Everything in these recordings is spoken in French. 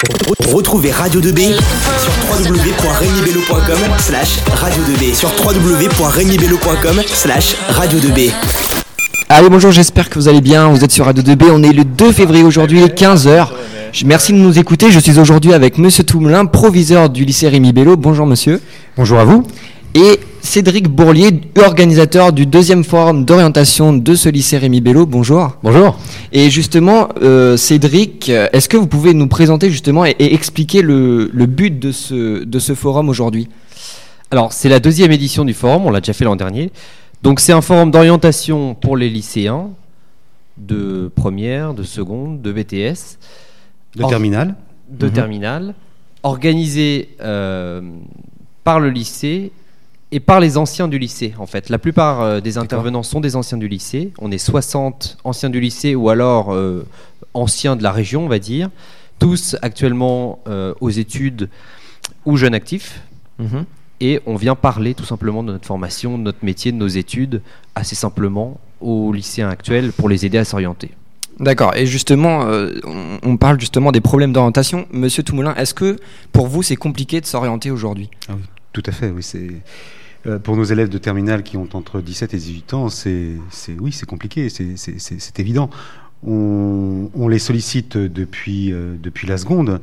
Retrouvez Radio 2B sur www.regnibello.com slash radio 2B sur www.regnibello.com slash radio 2B Allez bonjour j'espère que vous allez bien, vous êtes sur Radio 2B, on est le 2 février aujourd'hui, 15h. Merci de nous écouter, je suis aujourd'hui avec Monsieur Toumelin, proviseur du lycée Rémi Bello. Bonjour monsieur. Bonjour à vous. Et Cédric Bourlier, organisateur du deuxième forum d'orientation de ce lycée Rémi Bello. Bonjour. Bonjour. Et justement, euh, Cédric, est-ce que vous pouvez nous présenter justement et, et expliquer le, le, but de ce, de ce forum aujourd'hui? Alors, c'est la deuxième édition du forum, on l'a déjà fait l'an dernier. Donc, c'est un forum d'orientation pour les lycéens de première, de seconde, de BTS. De terminale. De mmh. terminale. Organisé euh, par le lycée et par les anciens du lycée, en fait. La plupart euh, des intervenants sont des anciens du lycée. On est 60 anciens du lycée ou alors euh, anciens de la région, on va dire. Tous actuellement euh, aux études ou jeunes actifs. Mhm. Et on vient parler tout simplement de notre formation, de notre métier, de nos études, assez simplement aux lycéens actuels pour les aider à s'orienter. D'accord. Et justement, euh, on, on parle justement des problèmes d'orientation. Monsieur Toumoulin, est-ce que pour vous c'est compliqué de s'orienter aujourd'hui? Ah oui, Tout à fait. Oui, c'est euh, pour nos élèves de terminale qui ont entre 17 et 18 ans, c'est oui, c'est compliqué, c'est évident. On, on, les sollicite depuis, euh, depuis la seconde.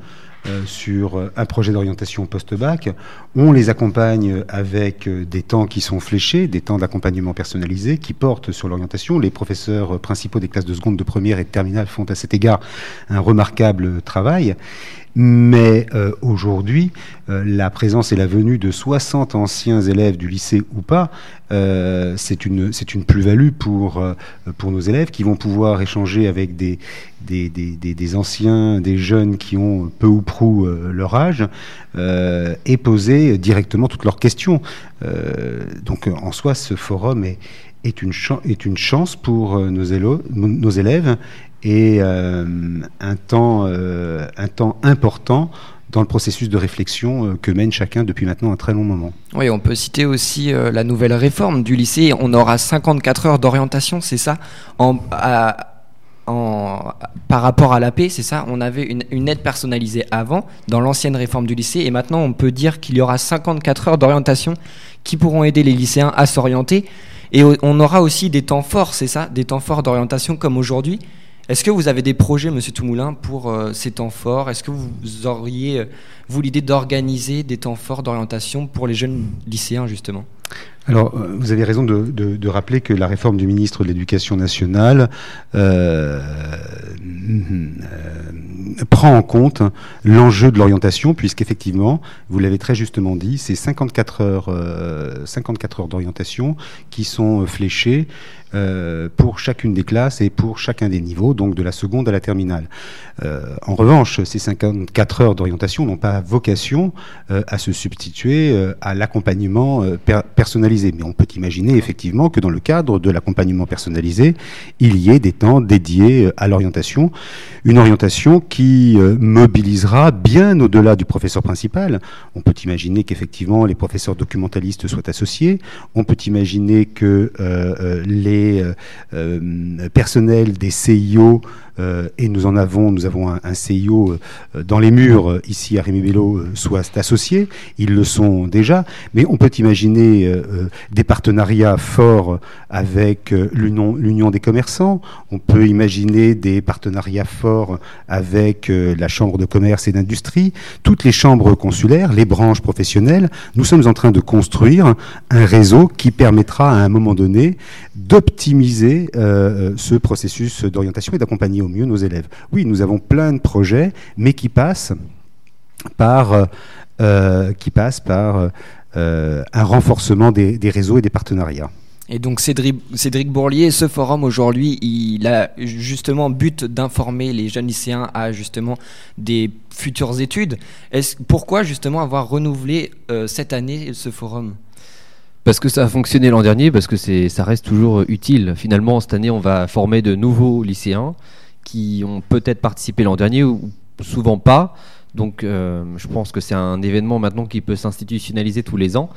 Euh, sur un projet d'orientation post-bac. On les accompagne avec euh, des temps qui sont fléchés, des temps d'accompagnement personnalisé qui portent sur l'orientation. Les professeurs principaux des classes de seconde, de première et de terminale font à cet égard un remarquable travail. Mais euh, aujourd'hui, euh, la présence et la venue de 60 anciens élèves du lycée ou pas, euh, c'est une, une plus-value pour, euh, pour nos élèves qui vont pouvoir échanger avec des, des, des, des anciens, des jeunes qui ont peu ou prou euh, leur âge et poser directement toutes leurs questions. donc en soi, ce forum est, est, une, est une chance pour nos, élèves, nos élèves et euh, un, temps, euh, un temps important dans le processus de réflexion euh, que mène chacun depuis maintenant un très long moment. Oui, on peut citer aussi euh, la nouvelle réforme du lycée. On aura 54 heures d'orientation, c'est ça? En, en, par rapport à l'AP, c'est ça? On avait une, aide personnalisée avant, dans l'ancienne réforme du lycée, et maintenant on peut dire qu'il y aura 54 heures d'orientation qui pourront aider les lycéens à s'orienter. Et on aura aussi des temps forts, c'est ça Des temps forts d'orientation comme aujourd'hui. Est-ce que vous avez des projets, Monsieur Toumoulin, pour euh, ces temps forts? Est-ce que vous auriez, euh, vous, l'idée d'organiser des temps forts d'orientation pour les jeunes lycéens, justement? Alors, euh, vous avez raison de, rappeler que la réforme du ministre de l'Éducation nationale euh, prend en compte l'enjeu de l'orientation, puisqu'effectivement, vous l'avez très justement dit, c'est 54 heures, euh, 54 heures d'orientation qui sont fléchées euh, pour chacune des classes et pour chacun des niveaux, donc de la seconde à la terminale. Euh, en revanche, ces 54 heures d'orientation n'ont pas vocation euh, à se substituer euh, à l'accompagnement per personnalisé. Mais on peut imaginer effectivement que dans le cadre de l'accompagnement personnalisé, il y ait des temps dédiés à l'orientation. Une orientation qui mobilisera bien au-delà du professeur principal. On peut imaginer qu'effectivement les professeurs documentalistes soient associés. On peut imaginer que les personnels des CIO euh, et nous en avons, nous avons un, un CIO euh, dans les murs euh, ici à Rémi Bello soit associés, ils le sont déjà, mais on peut imaginer des partenariats forts avec l'union des commerçants, on peut imaginer des partenariats forts avec la chambre de commerce et d'industrie, toutes les chambres consulaires, les branches professionnelles, nous sommes en train de construire un réseau qui permettra à un moment donné d'optimiser euh, ce processus d'orientation et d'accompagner au mieux nos élèves. Oui, nous avons plein de projets, mais qui passent par, euh, euh, un renforcement des, réseaux et des partenariats. Et donc Cédric, Bourlier, ce forum aujourd'hui, il a justement but d'informer les jeunes lycéens à justement des futures études. Est pourquoi justement avoir renouvelé euh, cette année ce forum? Parce que ça a fonctionné l'an dernier, parce que ça reste toujours utile. Finalement, cette année, on va former de nouveaux lycéens qui ont peut-être participé l'an dernier ou souvent pas. Donc, euh, je pense que c'est un événement maintenant qui peut s'institutionnaliser tous les ans.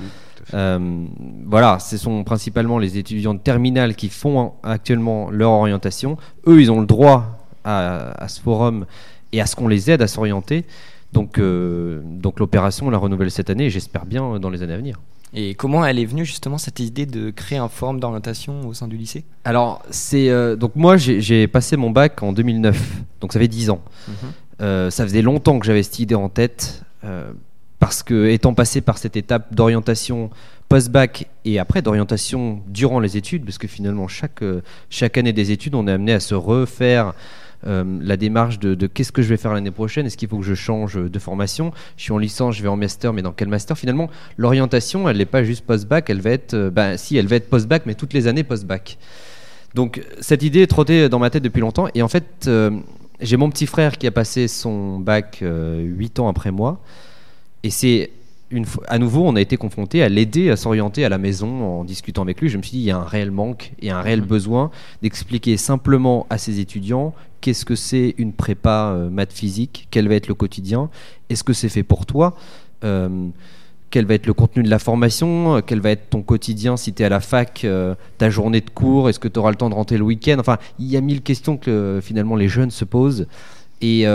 Euh, voilà, ce sont principalement les étudiants de terminale qui font actuellement leur orientation. Eux, ils ont le droit à, à ce forum et à ce qu'on les aide à s'orienter. Donc, euh, donc l'opération, on la renouvelle cette année et j'espère bien dans les années à venir. Et comment elle est venue justement cette idée de créer un forum d'orientation au sein du lycée? Alors, c'est euh, donc moi j'ai passé mon bac en 2009, donc ça fait 10 ans. Mhm. Euh, ça faisait longtemps que j'avais cette idée en tête, euh, parce que étant passé par cette étape d'orientation post-bac et après d'orientation durant les études, parce que finalement chaque, euh, chaque année des études, on est amené à se refaire la démarche de, qu'est-ce que je vais faire l'année prochaine, est-ce qu'il faut que je change de formation Je suis en licence, je vais en master, mais dans quel master? Finalement, l'orientation, elle n'est pas juste post-bac, elle va être, ben, si, elle va être post-bac, mais toutes les années post-bac. Donc cette idée est trottée dans ma tête depuis longtemps, et en fait, j'ai mon petit frère qui a passé son bac euh, 8 ans après moi, et c'est une fois, à nouveau, on a été confronté à l'aider à s'orienter à la maison en discutant avec lui. Je me suis dit, il y a un réel manque et un réel besoin d'expliquer simplement à ses étudiants qu'est-ce que c'est une prépa euh, maths physique, quel va être le quotidien, est-ce que c'est fait pour toi, euh, quel va être le contenu de la formation, euh, quel va être ton quotidien si tu es à la fac, euh, ta journée de cours, est-ce que tu auras le temps de rentrer le week-end? Enfin, il y a mille questions que euh, finalement les jeunes se posent. Et,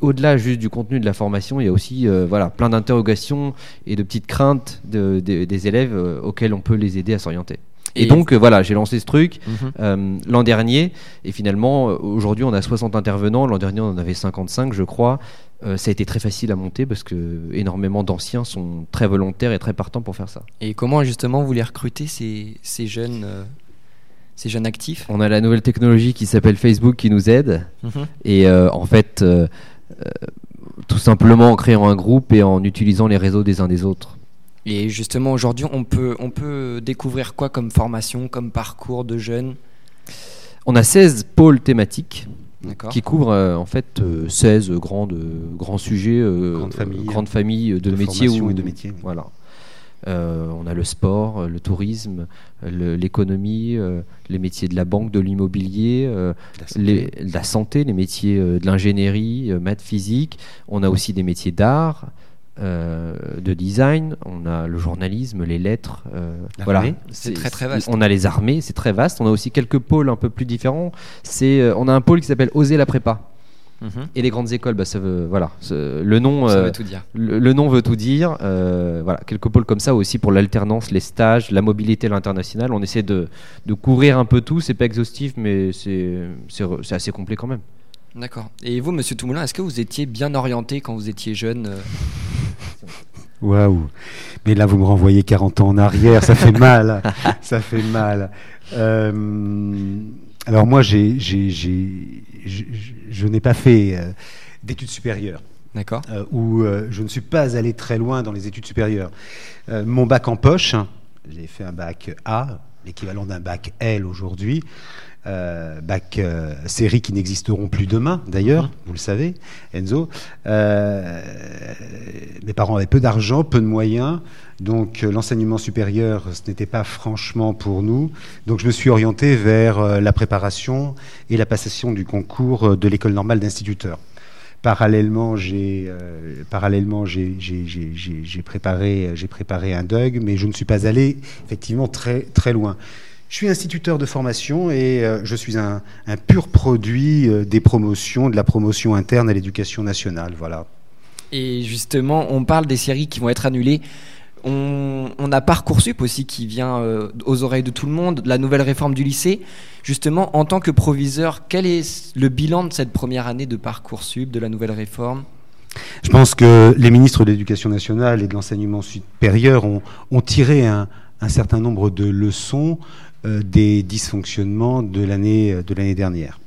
au-delà juste du contenu de la formation, il y a aussi voilà, plein d'interrogations et de petites craintes de- de- des élèves auxquels on peut les aider à s'orienter. Et, Et- donc euh, voilà, j'ai lancé ce truc Mhm. euh, l'an dernier, et finalement, euh, aujourd'hui, on a 60 intervenants. L'an dernier, on en avait 55, je crois. Euh, ça a été très facile à monter parce que énormément d'anciens sont très volontaires et très partants pour faire ça. Et comment justement vous les recrutez ces, ces jeunes, euh, ces jeunes actifs? On a la nouvelle technologie qui s'appelle Facebook qui nous aide. Mhm. Et euh, en fait, tout simplement en créant un groupe et en utilisant les réseaux des uns des autres. Et justement aujourd'hui, on peut, on peut découvrir quoi comme formation, comme parcours de jeunes? On a 16 pôles thématiques qui couvrent euh, en fait euh, 16 grandes, grands sujets, euh, Grandes familles. grandes familles de, De métiers. où- et de métiers. Voilà. Euh, on a le sport, euh, le tourisme, euh, le- l'économie, euh, les métiers de la banque, de l'immobilier, euh, La santé. les- la santé, les métiers euh, de l'ingénierie, euh, maths, physique. On a aussi des métiers d'art, euh, de design. On a le journalisme, les lettres. euh, voilà. C'est très, très vaste. On a les armées, c'est très vaste. On a aussi quelques pôles un peu plus différents. C'est, euh, on a un pôle qui s'appelle Oser la prépa. Mhm. Et les grandes écoles, bah, ça veut, voilà, le nom. Ça euh, veut tout dire. le, le nom veut tout dire. euh, voilà, quelques pôles comme ça aussi pour l'alternance, les stages, la mobilité, l'international. On essaie de, de couvrir un peu tout. C'est pas exhaustif, mais c'est assez complet quand même. D'accord. Et vous, Monsieur Toumoulin, est-ce que vous étiez bien orienté quand vous étiez jeune euh Waouh Mais là, vous me renvoyez 40 ans en arrière, ça fait mal. ça fait mal. Euh, alors moi, j'ai, j'ai, j'ai- je, n'ai pas fait euh, d'études supérieures. D'accord. euh, où je ne suis pas allé très loin dans les études supérieures. Mon bac en poche, j'ai fait un bac A, l'équivalent d'un bac L aujourd'hui, euh, bac euh, série qui n'existeront plus demain d'ailleurs, vous le savez, Enzo. Euh, mes parents avaient peu d'argent, peu de moyens, donc euh, l'enseignement supérieur, ce n'était pas franchement pour nous. Donc je me suis orienté vers euh, la préparation et la passation du concours euh, de l'école normale d'instituteur. Parallèlement, j'ai euh, parallèlement j'ai préparé j'ai préparé un DUG, mais je ne suis pas allé effectivement très très loin. Je suis instituteur de formation et euh, je suis un, un pur produit euh, des promotions, de la promotion interne à l'éducation nationale. Voilà. Et justement, on parle des séries qui vont être annulées. On, on a Parcoursup aussi qui vient euh, aux oreilles de tout le monde, la nouvelle réforme du lycée. Justement, en tant que proviseur, quel est le bilan de cette première année de Parcoursup, de la nouvelle réforme? Je pense que les ministres de l'Éducation nationale et de l'enseignement supérieur ont, ont tiré un, un certain nombre de leçons des dysfonctionnements de l'année de l'année dernière.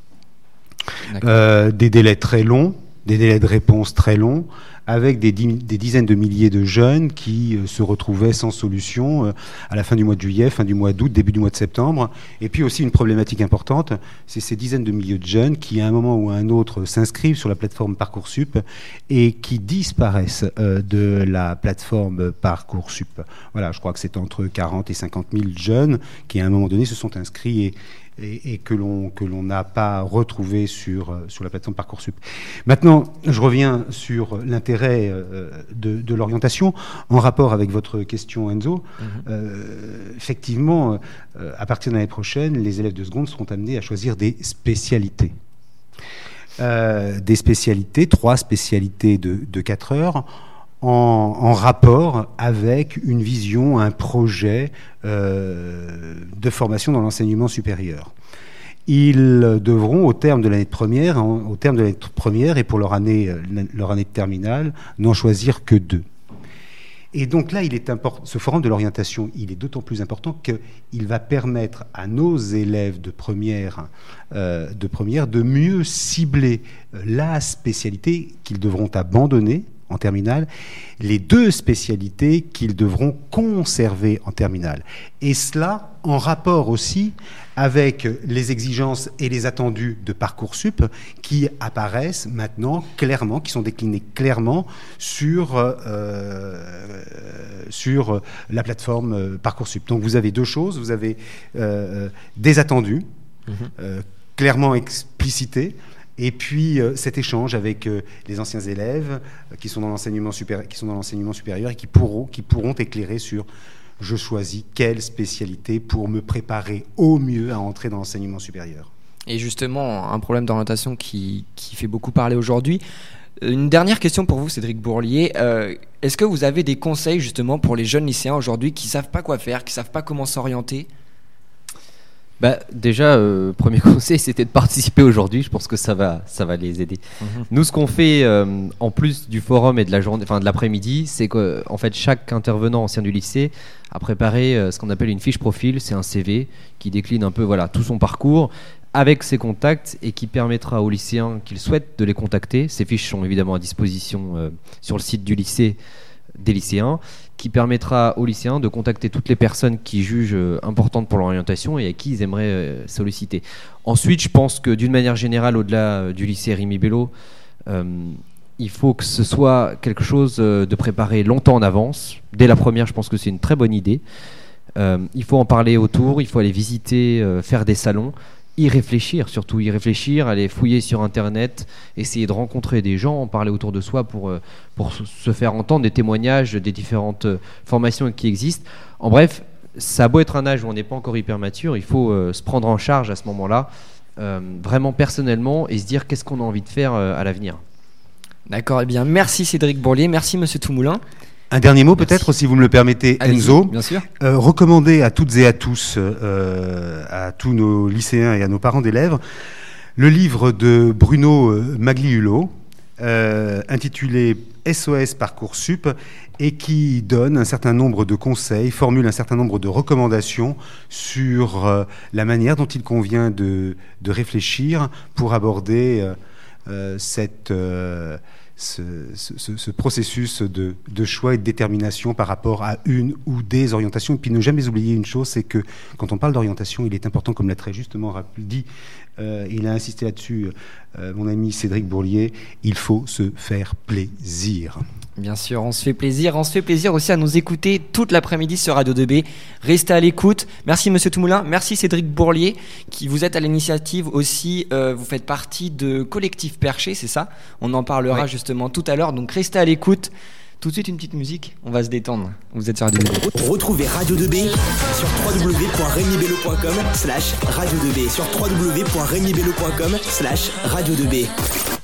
Euh, des délais très longs, des délais de réponse très longs, avec des, di- des dizaines de milliers de jeunes qui euh, se retrouvaient sans solution euh, à la fin du mois de juillet, fin du mois d'août, début du mois de septembre. Et puis aussi une problématique importante, c'est ces dizaines de milliers de jeunes qui, à un moment ou à un autre, s'inscrivent sur la plateforme Parcoursup et qui disparaissent euh, de la plateforme Parcoursup. Voilà, je crois que c'est entre 40 et 50 000 jeunes qui, à un moment donné, se sont inscrits et, que l'on que l'on n'a pas retrouvé sur euh, sur la plateforme Parcoursup. Maintenant, je reviens sur l'intérêt euh, de, de l'orientation en rapport avec votre question, Enzo. Mhm. Euh, effectivement, euh, à partir de l'année prochaine, les élèves de seconde seront amenés à choisir des spécialités. euh, des spécialités, trois spécialités de, de 4 heures, en, en, rapport avec une vision, un projet euh, de formation dans l'enseignement supérieur. Ils devront, au terme de l'année première, au terme de l'année première et pour leur année, leur année de terminale, n'en choisir que deux. Et donc là, il est ce forum de l'orientation, il est d'autant plus important qu'il va permettre à nos élèves de première, euh, de première de mieux cibler euh, la spécialité qu'ils devront abandonner en terminale, les deux spécialités qu'ils devront conserver en terminale. Et cela en rapport aussi avec les exigences et les attendus de Parcoursup qui apparaissent maintenant clairement, qui sont déclinés clairement sur, euh, sur la plateforme euh, Parcoursup. Donc vous avez deux choses, vous avez euh, des attendus mmh. euh, clairement explicités, et puis euh, cet échange avec euh, les anciens élèves euh, qui sont dans l'enseignement supérieur, qui sont dans l'enseignement supérieur et qui pourront, qui pourront éclairer sur je choisis quelle spécialité pour me préparer au mieux à entrer dans l'enseignement supérieur. Et justement, un problème d'orientation qui, fait beaucoup parler aujourd'hui. Une dernière question pour vous, Cédric Bourlier. Est-ce que vous avez des conseils justement pour les jeunes lycéens aujourd'hui qui savent pas quoi faire, qui savent pas comment s'orienter? Bah, déjà, euh, premier conseil, c'était de participer aujourd'hui. Je pense que ça va, ça va les aider. Mmh. Nous, ce qu'on fait euh, en plus du forum et de la journée, enfin de l'après-midi, c'est qu'en fait chaque intervenant ancien du lycée a préparé euh, ce qu'on appelle une fiche profil. C'est un CV qui décline un peu voilà tout son parcours avec ses contacts et qui permettra aux lycéens qu'ils souhaitent de les contacter. Ces fiches sont évidemment à disposition euh, sur le site du lycée des lycéens qui permettra aux lycéens de contacter toutes les personnes qui jugent euh, importantes pour l'orientation et à qui ils aimeraient euh, solliciter. Ensuite, je pense que d'une manière générale, au-delà euh, du lycée Rémi Bello, il faut que ce soit quelque chose de préparé longtemps en avance. Dès la première, je pense que c'est une très bonne idée. il faut en parler autour, il faut aller visiter, faire des salons y réfléchir, surtout y réfléchir, aller fouiller sur Internet, essayer de rencontrer des gens, en parler autour de soi pour, euh, pour se faire entendre des témoignages des différentes euh, formations qui existent. En bref, ça a beau être un âge où on n'est pas encore hyper mature, il faut euh, se prendre en charge à ce moment-là, vraiment personnellement, et se dire qu'est-ce qu'on a envie de faire à l'avenir. D'accord, eh bien merci Cédric Bourlier, merci Monsieur Toumoulin. Un dernier mot peut-être, si vous me le permettez, Enzo. Bien sûr. Euh, recommander à toutes et à tous, euh, à tous nos lycéens et à nos parents d'élèves, le livre de Bruno euh, Magliulo, euh, intitulé SOS Parcoursup, et qui donne un certain nombre de conseils, formule un certain nombre de recommandations sur euh, la manière dont il convient de, de réfléchir pour aborder euh, cette ce, ce, ce processus de, de, choix et de détermination par rapport à une ou des orientations. Et puis ne jamais oublier une chose, c'est que quand on parle d'orientation, il est important, comme l'a très justement dit, euh, il a insisté là-dessus, euh, mon ami Cédric Bourlier, il faut se faire plaisir. Bien sûr, on se fait plaisir. On se fait plaisir aussi à nous écouter toute l'après-midi sur Radio 2B. Restez à l'écoute. Merci Monsieur Toumoulin. Merci Cédric Bourlier, qui vous êtes à l'initiative aussi. Euh, vous faites partie de Collectif Perché, c'est ça? On en parlera justement tout à l'heure. Donc restez à l'écoute. Tout de suite une petite musique, on va se détendre. Vous êtes sur Radio 2B. Retrouvez Radio 2B sur www.regnibello.com slash radio 2B sur www.regnibello.com slash radio 2B.